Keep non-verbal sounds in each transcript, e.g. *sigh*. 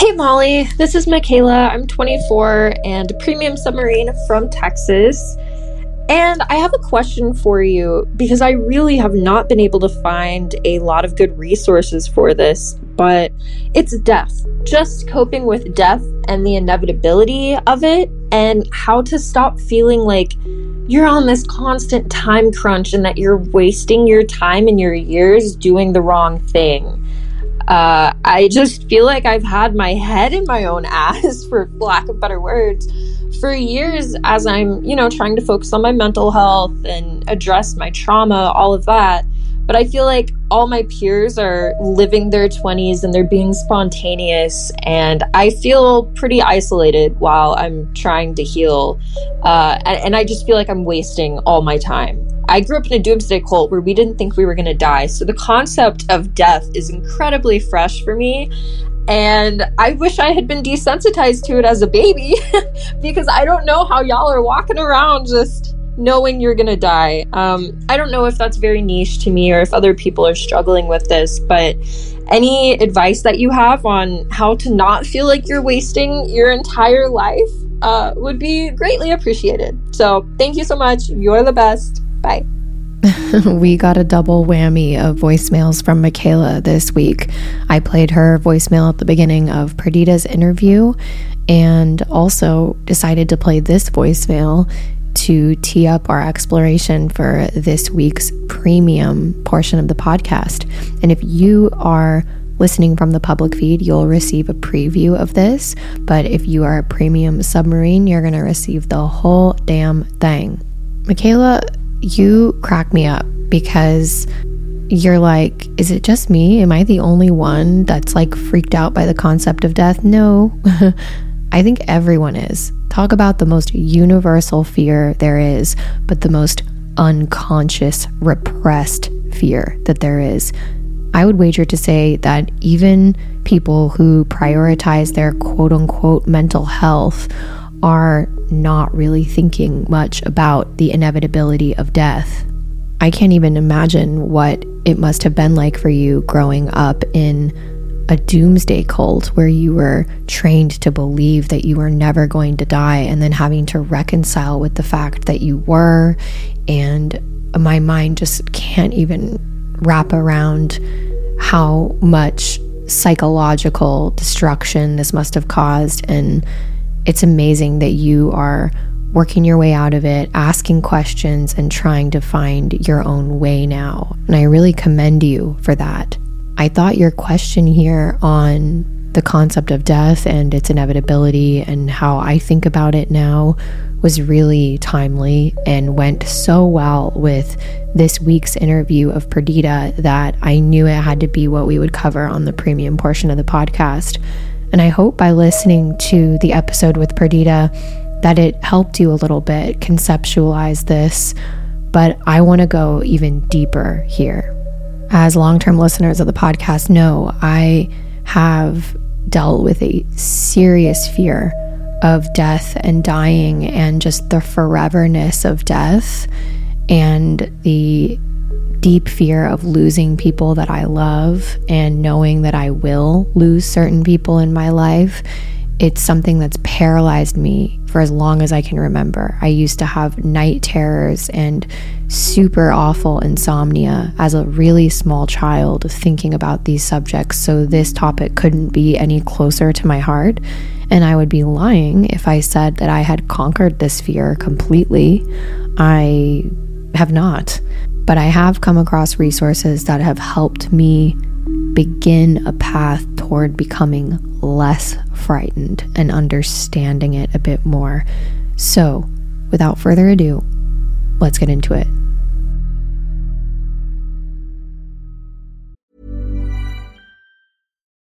Hey Molly, this is Michaela. I'm 24 and a premium submarine from Texas. And I have a question for you because I really have not been able to find a lot of good resources for this, but it's death. Just coping with death and the inevitability of it, and how to stop feeling like you're on this constant time crunch and that you're wasting your time and your years doing the wrong thing uh, I just feel like I've had my head in my own *laughs* ass, for lack of better words, for years as I'm, you know, trying to focus on my mental health and address my trauma, all of that. But I feel like all my peers are living their 20s and they're being spontaneous, and I feel pretty isolated while I'm trying to heal. Uh, and, and I just feel like I'm wasting all my time. I grew up in a doomsday cult where we didn't think we were going to die. So the concept of death is incredibly fresh for me. And I wish I had been desensitized to it as a baby *laughs* because I don't know how y'all are walking around just knowing you're going to die. Um, I don't know if that's very niche to me or if other people are struggling with this, but any advice that you have on how to not feel like you're wasting your entire life uh, would be greatly appreciated. So thank you so much. You're the best. Bye. *laughs* we got a double whammy of voicemails from Michaela this week. I played her voicemail at the beginning of Perdita's interview and also decided to play this voicemail to tee up our exploration for this week's premium portion of the podcast. And if you are listening from the public feed, you'll receive a preview of this. But if you are a premium submarine, you're going to receive the whole damn thing. Michaela you crack me up because you're like, is it just me? Am I the only one that's like freaked out by the concept of death? No, *laughs* I think everyone is. Talk about the most universal fear there is, but the most unconscious, repressed fear that there is. I would wager to say that even people who prioritize their quote unquote mental health are not really thinking much about the inevitability of death. I can't even imagine what it must have been like for you growing up in a doomsday cult where you were trained to believe that you were never going to die and then having to reconcile with the fact that you were. And my mind just can't even wrap around how much psychological destruction this must have caused and it's amazing that you are working your way out of it, asking questions, and trying to find your own way now. And I really commend you for that. I thought your question here on the concept of death and its inevitability and how I think about it now was really timely and went so well with this week's interview of Perdita that I knew it had to be what we would cover on the premium portion of the podcast. And I hope by listening to the episode with Perdita that it helped you a little bit conceptualize this. But I want to go even deeper here. As long term listeners of the podcast know, I have dealt with a serious fear of death and dying and just the foreverness of death and the deep fear of losing people that I love and knowing that I will lose certain people in my life. It's something that's paralyzed me for as long as I can remember. I used to have night terrors and super awful insomnia as a really small child thinking about these subjects. So, this topic couldn't be any closer to my heart. And I would be lying if I said that I had conquered this fear completely. I have not. But I have come across resources that have helped me begin a path toward becoming less frightened and understanding it a bit more. So, without further ado, let's get into it.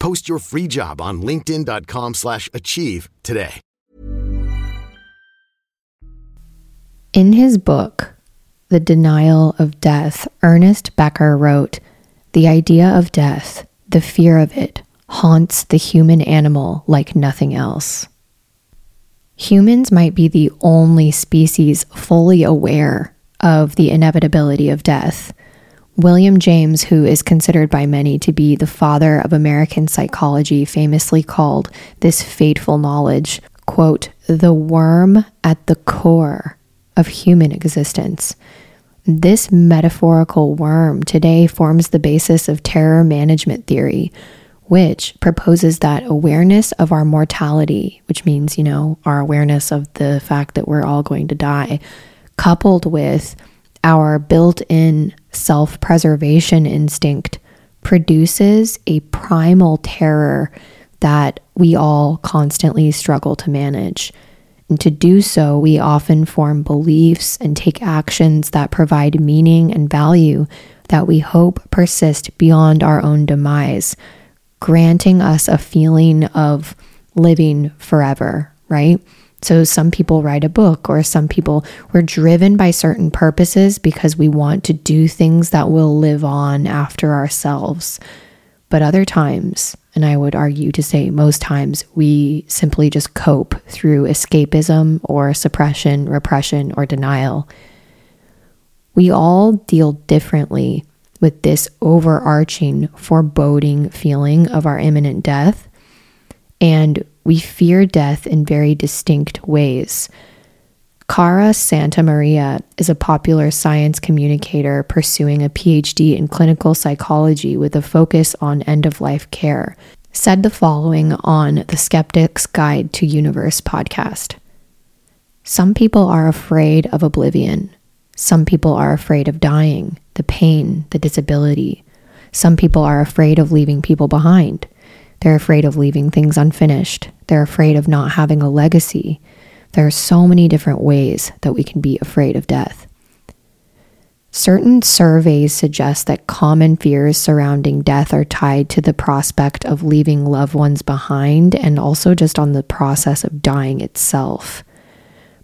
Post your free job on linkedin.com slash achieve today. In his book, The Denial of Death, Ernest Becker wrote, The idea of death, the fear of it, haunts the human animal like nothing else. Humans might be the only species fully aware of the inevitability of death – William James, who is considered by many to be the father of American psychology, famously called this fateful knowledge, quote, the worm at the core of human existence. This metaphorical worm today forms the basis of terror management theory, which proposes that awareness of our mortality, which means, you know, our awareness of the fact that we're all going to die, coupled with our built in self preservation instinct produces a primal terror that we all constantly struggle to manage. And to do so, we often form beliefs and take actions that provide meaning and value that we hope persist beyond our own demise, granting us a feeling of living forever, right? So, some people write a book, or some people we're driven by certain purposes because we want to do things that will live on after ourselves. But other times, and I would argue to say most times, we simply just cope through escapism or suppression, repression, or denial. We all deal differently with this overarching, foreboding feeling of our imminent death. And we fear death in very distinct ways. Cara Santa Maria is a popular science communicator pursuing a PhD in clinical psychology with a focus on end of life care. said the following on the Skeptic's Guide to Universe podcast. Some people are afraid of oblivion. Some people are afraid of dying, the pain, the disability. Some people are afraid of leaving people behind. They're afraid of leaving things unfinished. They're afraid of not having a legacy. There are so many different ways that we can be afraid of death. Certain surveys suggest that common fears surrounding death are tied to the prospect of leaving loved ones behind and also just on the process of dying itself.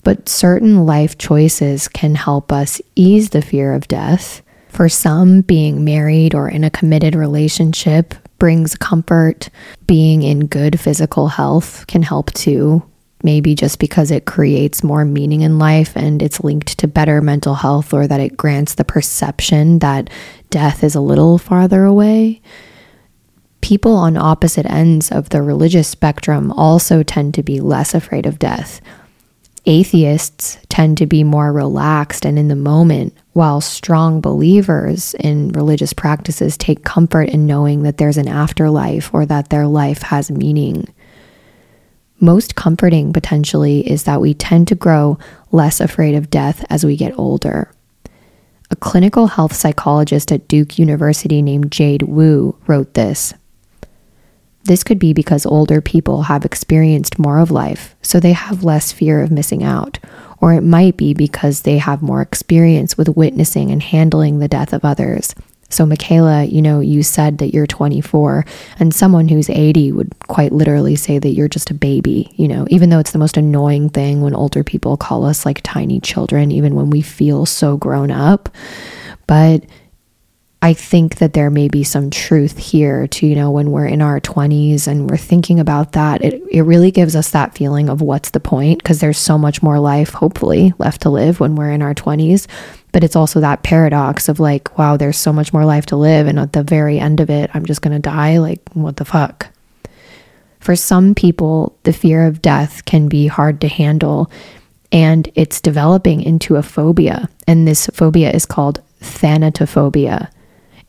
But certain life choices can help us ease the fear of death. For some, being married or in a committed relationship brings comfort. Being in good physical health can help too, maybe just because it creates more meaning in life and it's linked to better mental health or that it grants the perception that death is a little farther away. People on opposite ends of the religious spectrum also tend to be less afraid of death. Atheists tend to be more relaxed and in the moment, while strong believers in religious practices take comfort in knowing that there's an afterlife or that their life has meaning. Most comforting, potentially, is that we tend to grow less afraid of death as we get older. A clinical health psychologist at Duke University named Jade Wu wrote this. This could be because older people have experienced more of life, so they have less fear of missing out. Or it might be because they have more experience with witnessing and handling the death of others, so, Michaela, you know, you said that you're 24, and someone who's 80 would quite literally say that you're just a baby, you know, even though it's the most annoying thing when older people call us like tiny children, even when we feel so grown up. But I think that there may be some truth here to, you know, when we're in our 20s and we're thinking about that, it, it really gives us that feeling of what's the point because there's so much more life, hopefully, left to live when we're in our 20s. But it's also that paradox of like, wow, there's so much more life to live. And at the very end of it, I'm just going to die. Like, what the fuck? For some people, the fear of death can be hard to handle and it's developing into a phobia. And this phobia is called thanatophobia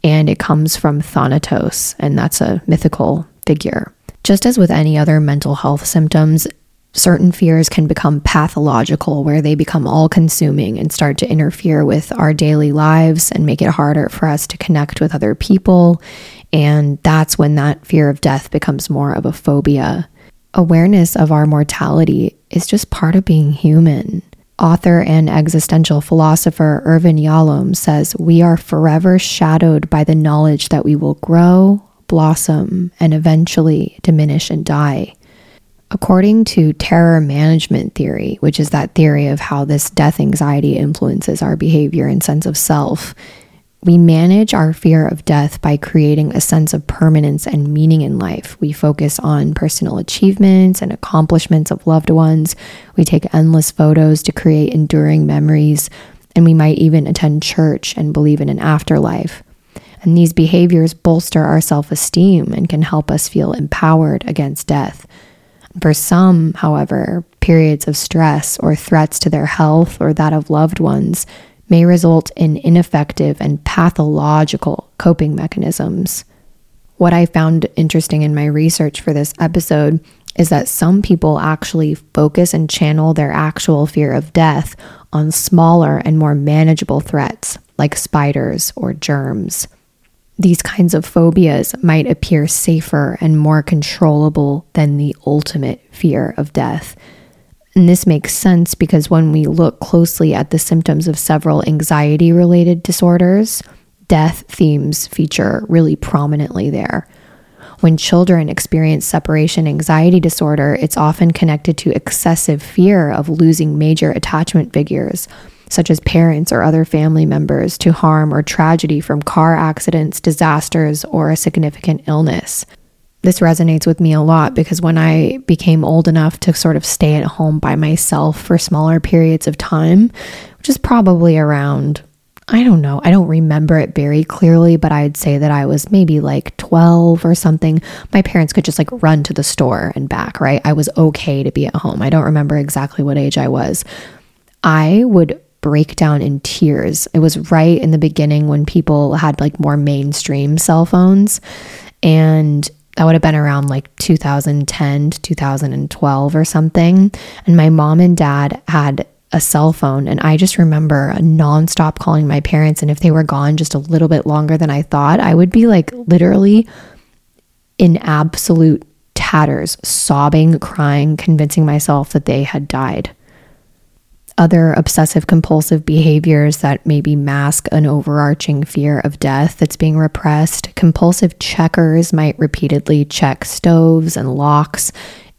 and it comes from Thanatos, and that's a mythical figure. Just as with any other mental health symptoms, certain fears can become pathological, where they become all consuming and start to interfere with our daily lives and make it harder for us to connect with other people. And that's when that fear of death becomes more of a phobia. Awareness of our mortality is just part of being human. Author and existential philosopher Irvin Yalom says, We are forever shadowed by the knowledge that we will grow, blossom, and eventually diminish and die. According to terror management theory, which is that theory of how this death anxiety influences our behavior and sense of self, we manage our fear of death by creating a sense of permanence and meaning in life. We focus on personal achievements and accomplishments of loved ones. We take endless photos to create enduring memories. And we might even attend church and believe in an afterlife. And these behaviors bolster our self esteem and can help us feel empowered against death. For some, however, periods of stress or threats to their health or that of loved ones may result in ineffective and pathological coping mechanisms. What I found interesting in my research for this episode is that some people actually focus and channel their actual fear of death on smaller and more manageable threats like spiders or germs. These kinds of phobias might appear safer and more controllable than the ultimate fear of death. And this makes sense because when we look closely at the symptoms of several anxiety related disorders, death themes feature really prominently there. When children experience separation anxiety disorder, it's often connected to excessive fear of losing major attachment figures, such as parents or other family members, to harm or tragedy from car accidents, disasters, or a significant illness this resonates with me a lot because when I became old enough to sort of stay at home by myself for smaller periods of time, which is probably around, I don't know, I don't remember it very clearly, but I'd say that I was maybe like 12 or something. My parents could just like run to the store and back, right? I was okay to be at home. I don't remember exactly what age I was. I would break down in tears. It was right in the beginning when people had like more mainstream cell phones. And That would have been around like 2010 to 2012 or something. And my mom and dad had a cell phone. And I just remember nonstop calling my parents. And if they were gone just a little bit longer than I thought, I would be like literally in absolute tatters, sobbing, crying, convincing myself that they had died. Other obsessive compulsive behaviors that maybe mask an overarching fear of death that's being repressed. Compulsive checkers might repeatedly check stoves and locks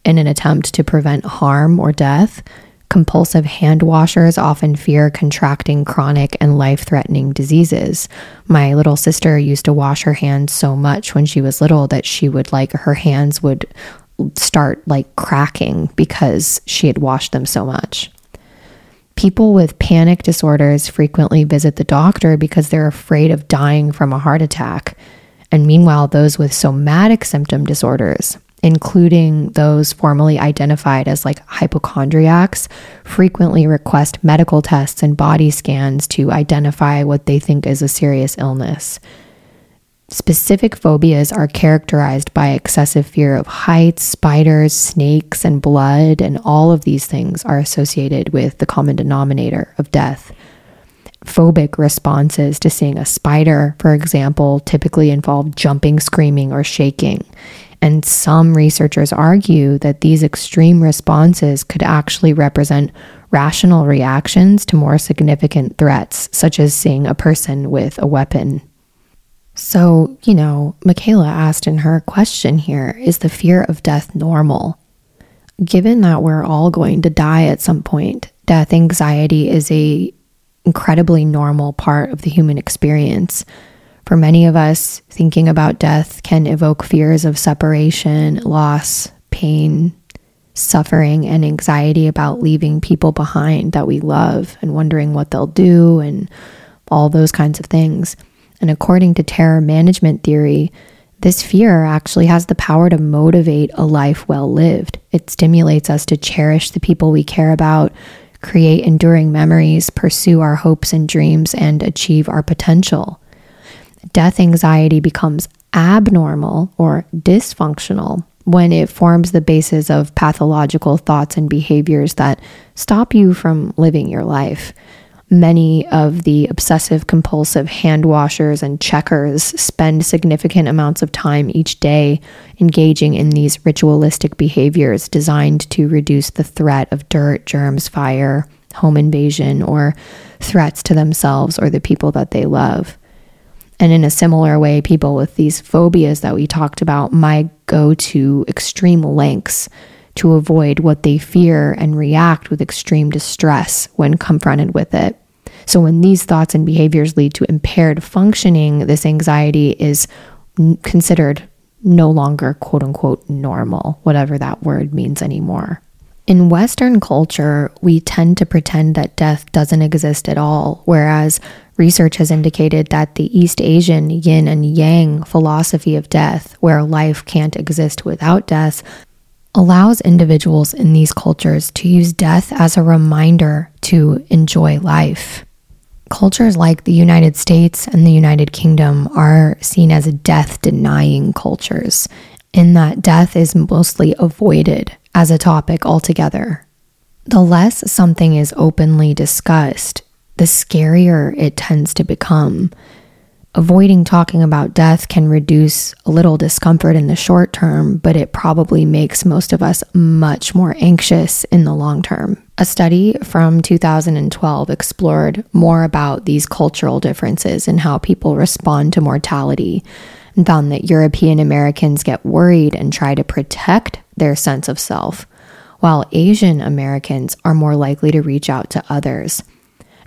in an attempt to prevent harm or death. Compulsive hand washers often fear contracting chronic and life threatening diseases. My little sister used to wash her hands so much when she was little that she would like her hands would start like cracking because she had washed them so much. People with panic disorders frequently visit the doctor because they're afraid of dying from a heart attack. And meanwhile, those with somatic symptom disorders, including those formally identified as like hypochondriacs, frequently request medical tests and body scans to identify what they think is a serious illness. Specific phobias are characterized by excessive fear of heights, spiders, snakes, and blood, and all of these things are associated with the common denominator of death. Phobic responses to seeing a spider, for example, typically involve jumping, screaming, or shaking. And some researchers argue that these extreme responses could actually represent rational reactions to more significant threats, such as seeing a person with a weapon. So, you know, Michaela asked in her question here is the fear of death normal? Given that we're all going to die at some point, death anxiety is a incredibly normal part of the human experience. For many of us, thinking about death can evoke fears of separation, loss, pain, suffering, and anxiety about leaving people behind that we love and wondering what they'll do and all those kinds of things. And according to terror management theory, this fear actually has the power to motivate a life well lived. It stimulates us to cherish the people we care about, create enduring memories, pursue our hopes and dreams, and achieve our potential death anxiety becomes abnormal or dysfunctional when it forms the basis of pathological thoughts and behaviors that stop you from living your life. Many of the obsessive compulsive hand washers and checkers spend significant amounts of time each day engaging in these ritualistic behaviors designed to reduce the threat of dirt, germs, fire, home invasion, or threats to themselves or the people that they love. And in a similar way, people with these phobias that we talked about might go to extreme lengths to avoid what they fear and react with extreme distress when confronted with it. So, when these thoughts and behaviors lead to impaired functioning, this anxiety is considered no longer quote unquote normal, whatever that word means anymore. In Western culture, we tend to pretend that death doesn't exist at all, whereas research has indicated that the East Asian yin and yang philosophy of death, where life can't exist without death, allows individuals in these cultures to use death as a reminder to enjoy life. Cultures like the United States and the United Kingdom are seen as death denying cultures, in that death is mostly avoided as a topic altogether. The less something is openly discussed, the scarier it tends to become. Avoiding talking about death can reduce a little discomfort in the short term, but it probably makes most of us much more anxious in the long term. A study from 2012 explored more about these cultural differences and how people respond to mortality and found that European Americans get worried and try to protect their sense of self, while Asian Americans are more likely to reach out to others.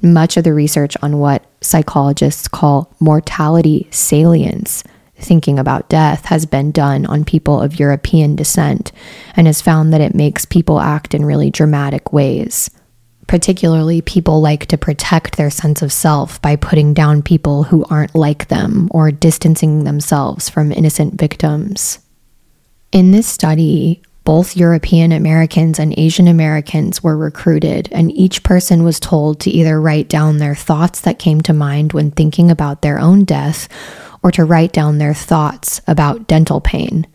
Much of the research on what psychologists call mortality salience, thinking about death, has been done on people of European descent and has found that it makes people act in really dramatic ways. Particularly, people like to protect their sense of self by putting down people who aren't like them or distancing themselves from innocent victims. In this study, both European Americans and Asian Americans were recruited, and each person was told to either write down their thoughts that came to mind when thinking about their own death or to write down their thoughts about dental pain.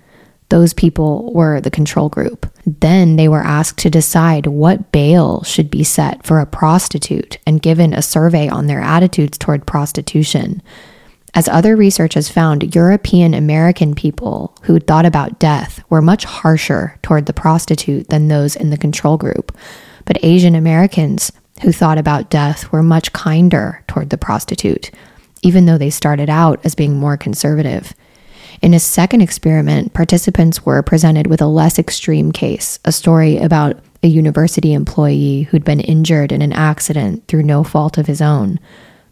Those people were the control group. Then they were asked to decide what bail should be set for a prostitute and given a survey on their attitudes toward prostitution. As other research has found, European American people who thought about death were much harsher toward the prostitute than those in the control group. But Asian Americans who thought about death were much kinder toward the prostitute, even though they started out as being more conservative. In a second experiment, participants were presented with a less extreme case, a story about a university employee who'd been injured in an accident through no fault of his own.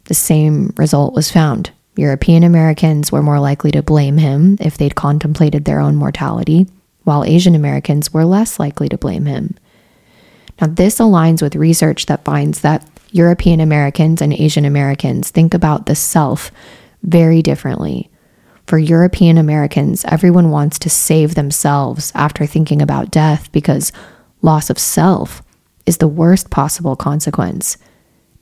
The same result was found. European Americans were more likely to blame him if they'd contemplated their own mortality, while Asian Americans were less likely to blame him. Now, this aligns with research that finds that European Americans and Asian Americans think about the self very differently. For European Americans, everyone wants to save themselves after thinking about death because loss of self is the worst possible consequence.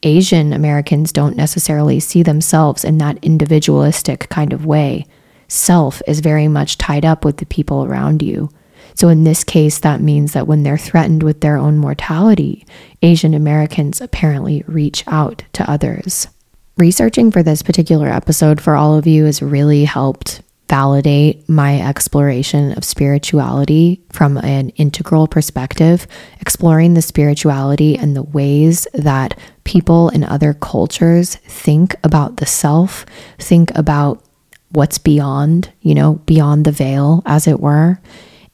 Asian Americans don't necessarily see themselves in that individualistic kind of way. Self is very much tied up with the people around you. So, in this case, that means that when they're threatened with their own mortality, Asian Americans apparently reach out to others. Researching for this particular episode for all of you has really helped validate my exploration of spirituality from an integral perspective, exploring the spirituality and the ways that people in other cultures think about the self, think about what's beyond, you know, beyond the veil, as it were,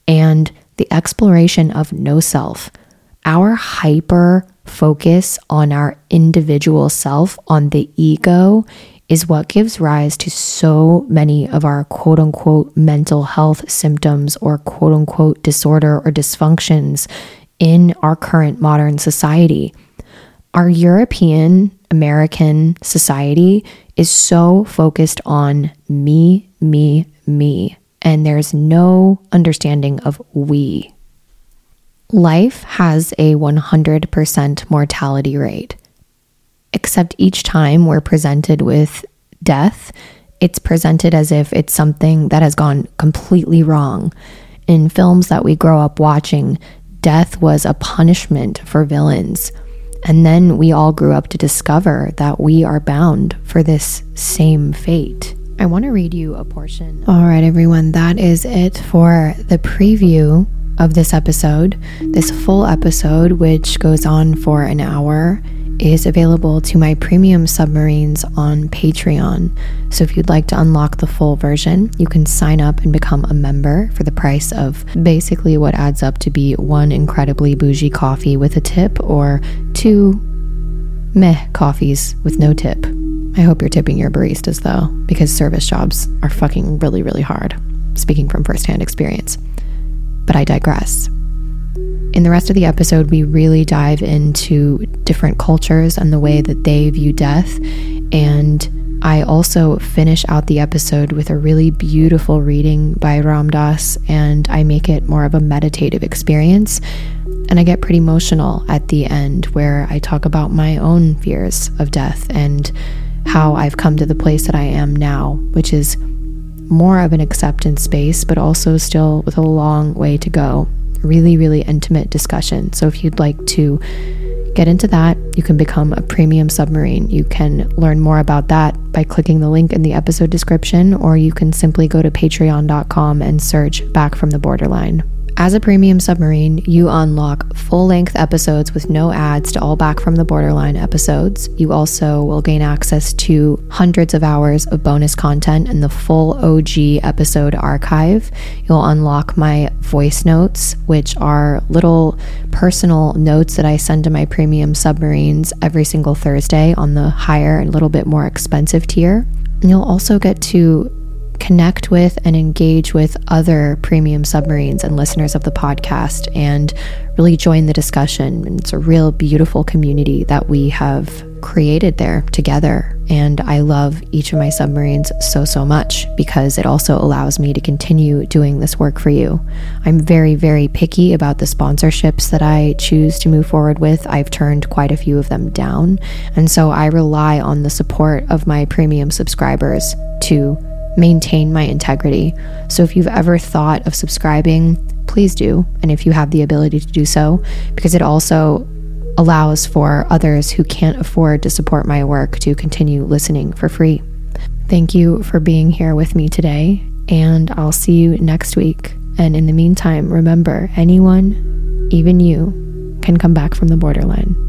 and the exploration of no self. Our hyper focus on our individual self, on the ego, is what gives rise to so many of our quote unquote mental health symptoms or quote unquote disorder or dysfunctions in our current modern society. Our European American society is so focused on me, me, me, and there's no understanding of we. Life has a 100% mortality rate except each time we're presented with death, it's presented as if it's something that has gone completely wrong. In films that we grow up watching, death was a punishment for villains. And then we all grew up to discover that we are bound for this same fate. I want to read you a portion. All right, everyone, that is it for the preview of this episode. This full episode, which goes on for an hour, is available to my premium submarines on Patreon. So if you'd like to unlock the full version, you can sign up and become a member for the price of basically what adds up to be one incredibly bougie coffee with a tip or two meh coffees with no tip. I hope you're tipping your baristas though, because service jobs are fucking really, really hard, speaking from firsthand experience. But I digress. In the rest of the episode, we really dive into different cultures and the way that they view death. And I also finish out the episode with a really beautiful reading by Ram Dass, and I make it more of a meditative experience. And I get pretty emotional at the end where I talk about my own fears of death and how I've come to the place that I am now, which is more of an acceptance space, but also still with a long way to go really, really intimate discussion. So if you'd like to get into that, you can become a premium submarine. You can learn more about that by clicking the link in the episode description, or you can simply go to patreon.com and search Back from the Borderline. As a premium submarine, you unlock full length episodes with no ads to all Back from the Borderline episodes. You also will gain access to hundreds of hours of bonus content and the full OG episode archive. You'll unlock my voice notes, which are little personal notes that I send to my premium submarines every single Thursday on the higher and little bit more expensive tier. And you'll also get to connect with and engage with other premium submarines and listeners of the podcast and really join the discussion. It's a real beautiful community that we have created there together. And I love each of my submarines so, so much because it also allows me to continue doing this work for you. I'm very, very picky about the sponsorships that I choose to move forward with. I've turned quite a few of them down. And so I rely on the support of my premium subscribers to maintain my integrity. So if you've ever thought of subscribing, please do. And if you have the ability to do so, because it also allows for others who can't afford to support my work to continue listening for free. Thank you for being here with me today, and I'll see you next week. And in the meantime, remember anyone, even you, can come back from the borderline.